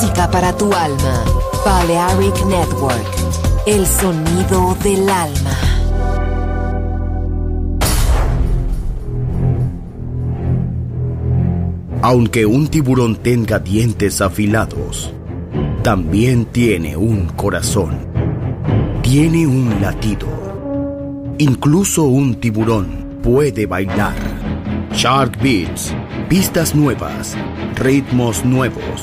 Música para tu alma. Balearic Network. El sonido del alma. Aunque un tiburón tenga dientes afilados, también tiene un corazón. Tiene un latido. Incluso un tiburón puede bailar. Shark Beats, pistas nuevas, ritmos nuevos,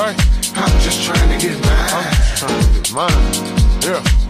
Trying to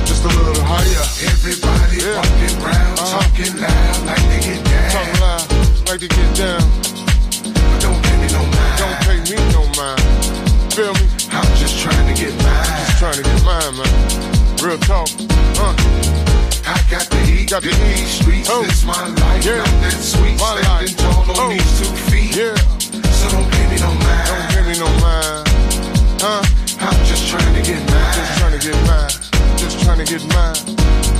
just a little higher. Everybody yeah. walking around, uh-huh. talking loud like they get down. Talking loud like they get down. But don't pay me no mind. Don't pay me no mind. Feel me? I'm just trying to get mine. Just trying to get mine, man. Real talk. Uh. I got the heat, got the heat. streets. Oh. This my life, yeah. not that sweet. My Standing life. tall on oh. these two feet. Yeah. So don't pay me no mind. Don't pay me no mind. Huh? I'm just trying to get mine. Just trying to get mine. Just trying to get mine.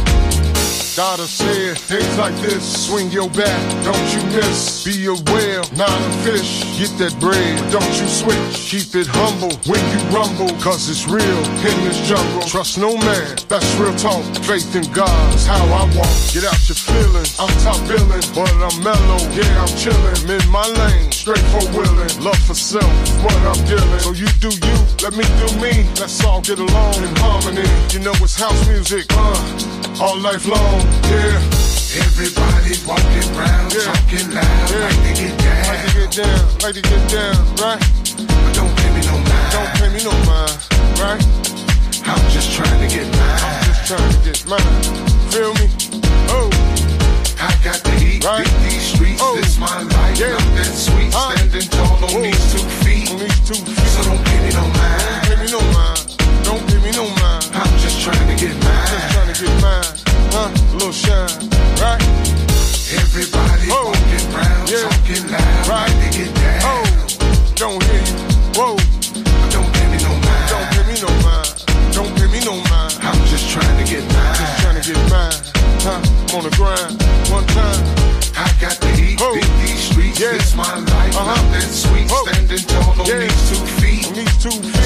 Daughter said, things like this, swing your bat, don't you miss. Be a whale, not a fish. Get that bread, don't you switch. Keep it humble when you rumble, cause it's real in this jungle. Trust no man, that's real talk. Faith in God's how I walk. Get out your feelings, I'm top billing, but I'm mellow. Yeah, I'm chillin', in my lane, straight for willing. Love for self, what I'm dealing. So you do you, let me do me. Let's all get along in harmony. You know it's house music, uh all life long, yeah. Everybody walking around, yeah. talking loud, yeah. like they get down. Like they get down, like they get down, right? But don't pay me no mind. Don't pay me no mind, right? I'm just trying to get mine. I'm just trying to get mine. Feel me? Oh. I got the heat, right? beat these streets. Oh. This my life, yeah. not that sweet. Uh. Standing tall on Whoa. these two feet. On these two feet. Life, uh-huh. that sweet. Standing tall on yeah. these two feet. On these two feet.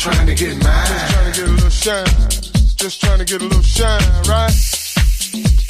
Just trying to get mine. Just trying to get a little shine. Just trying to get a little shine, right?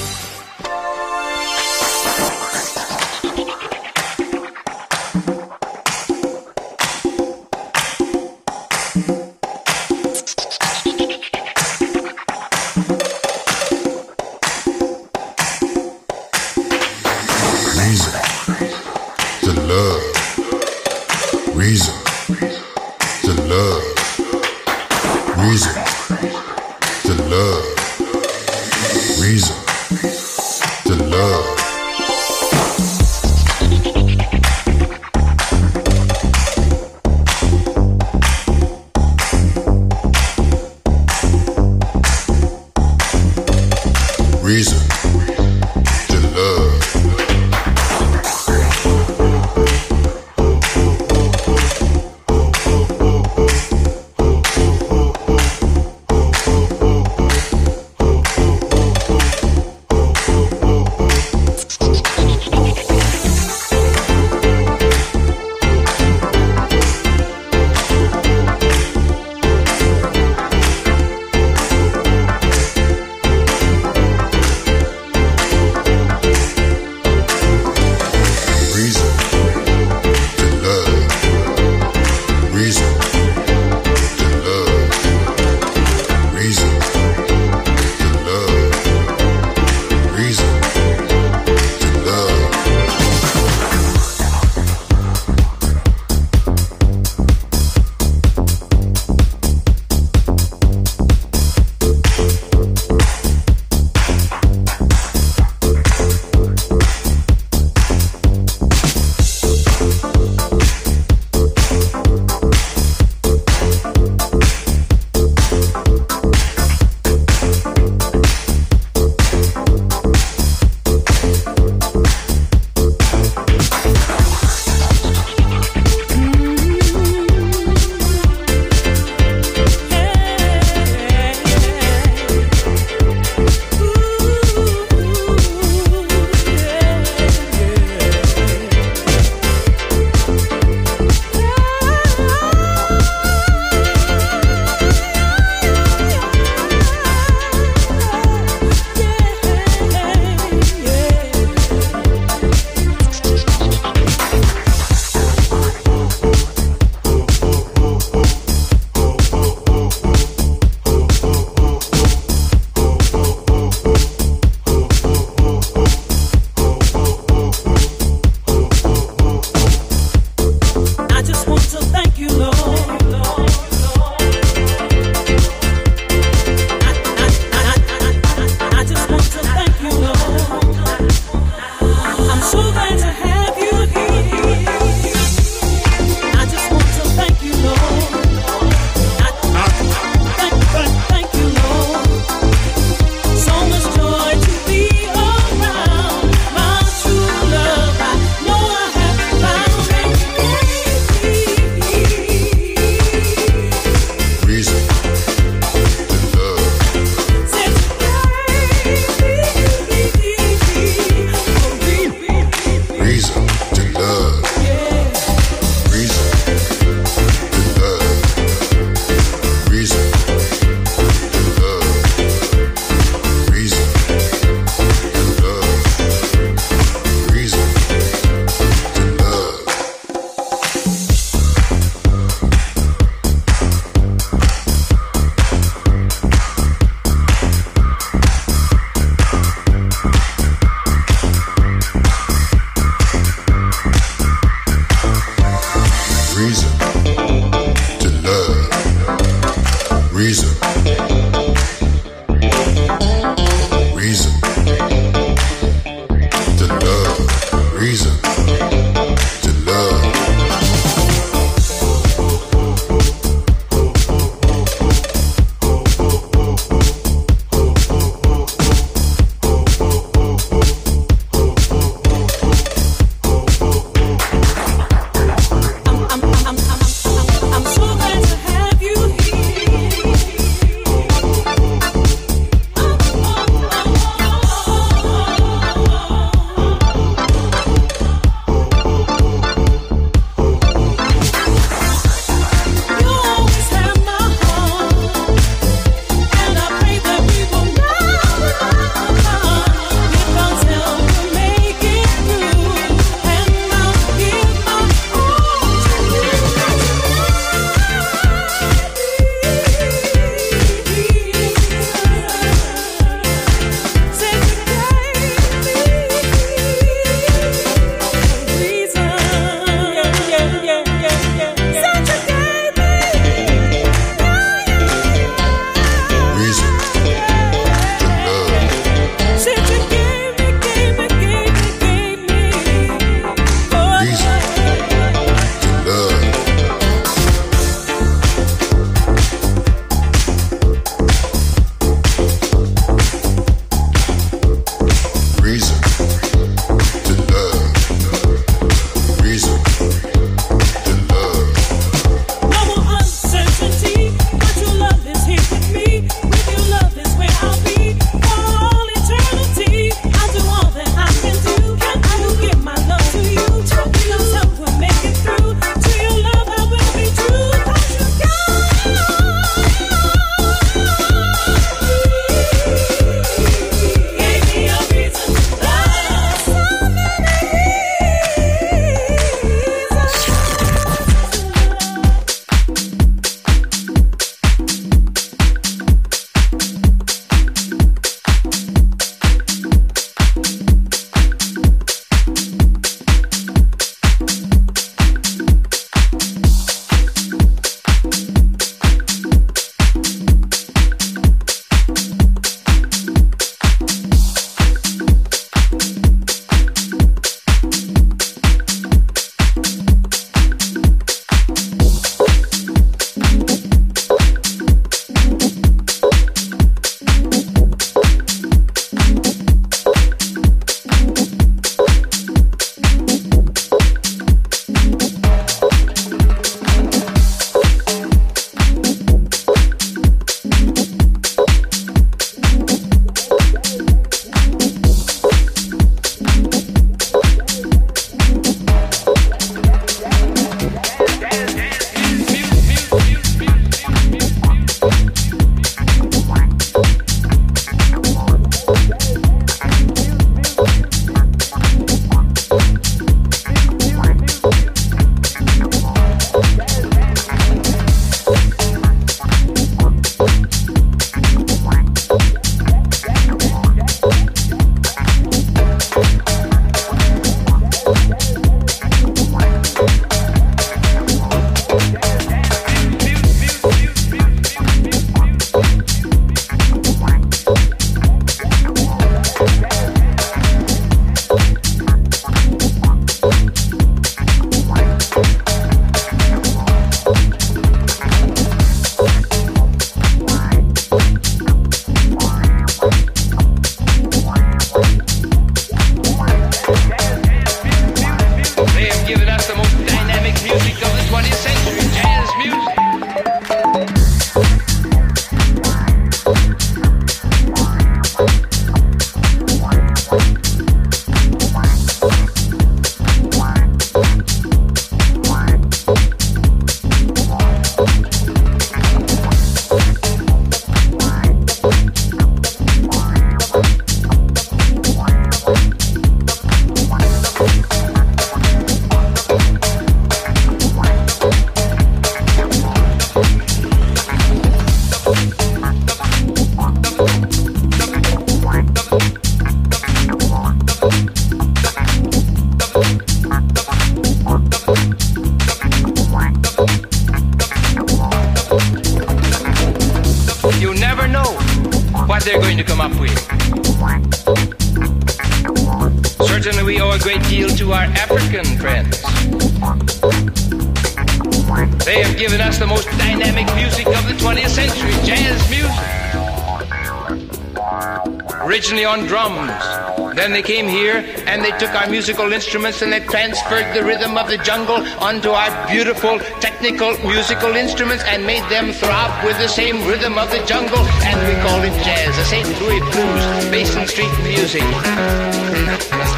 They came here and they took our musical instruments and they transferred the rhythm of the jungle onto our beautiful technical musical instruments and made them throb with the same rhythm of the jungle. And we call it jazz, the St. Louis blues, Basin Street music.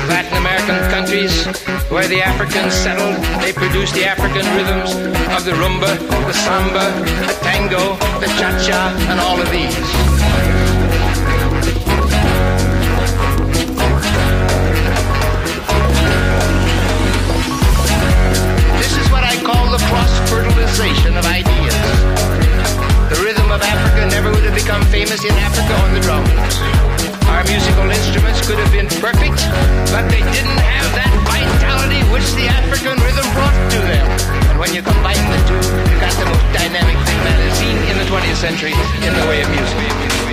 Latin American countries where the Africans settled, they produced the African rhythms of the rumba, the samba, the tango, the cha-cha, and all of these. Have in Africa on the drums. Our musical instruments could have been perfect, but they didn't have that vitality which the African rhythm brought to them. And when you combine the two, you got the most dynamic thing that is seen in the 20th century in the way of music.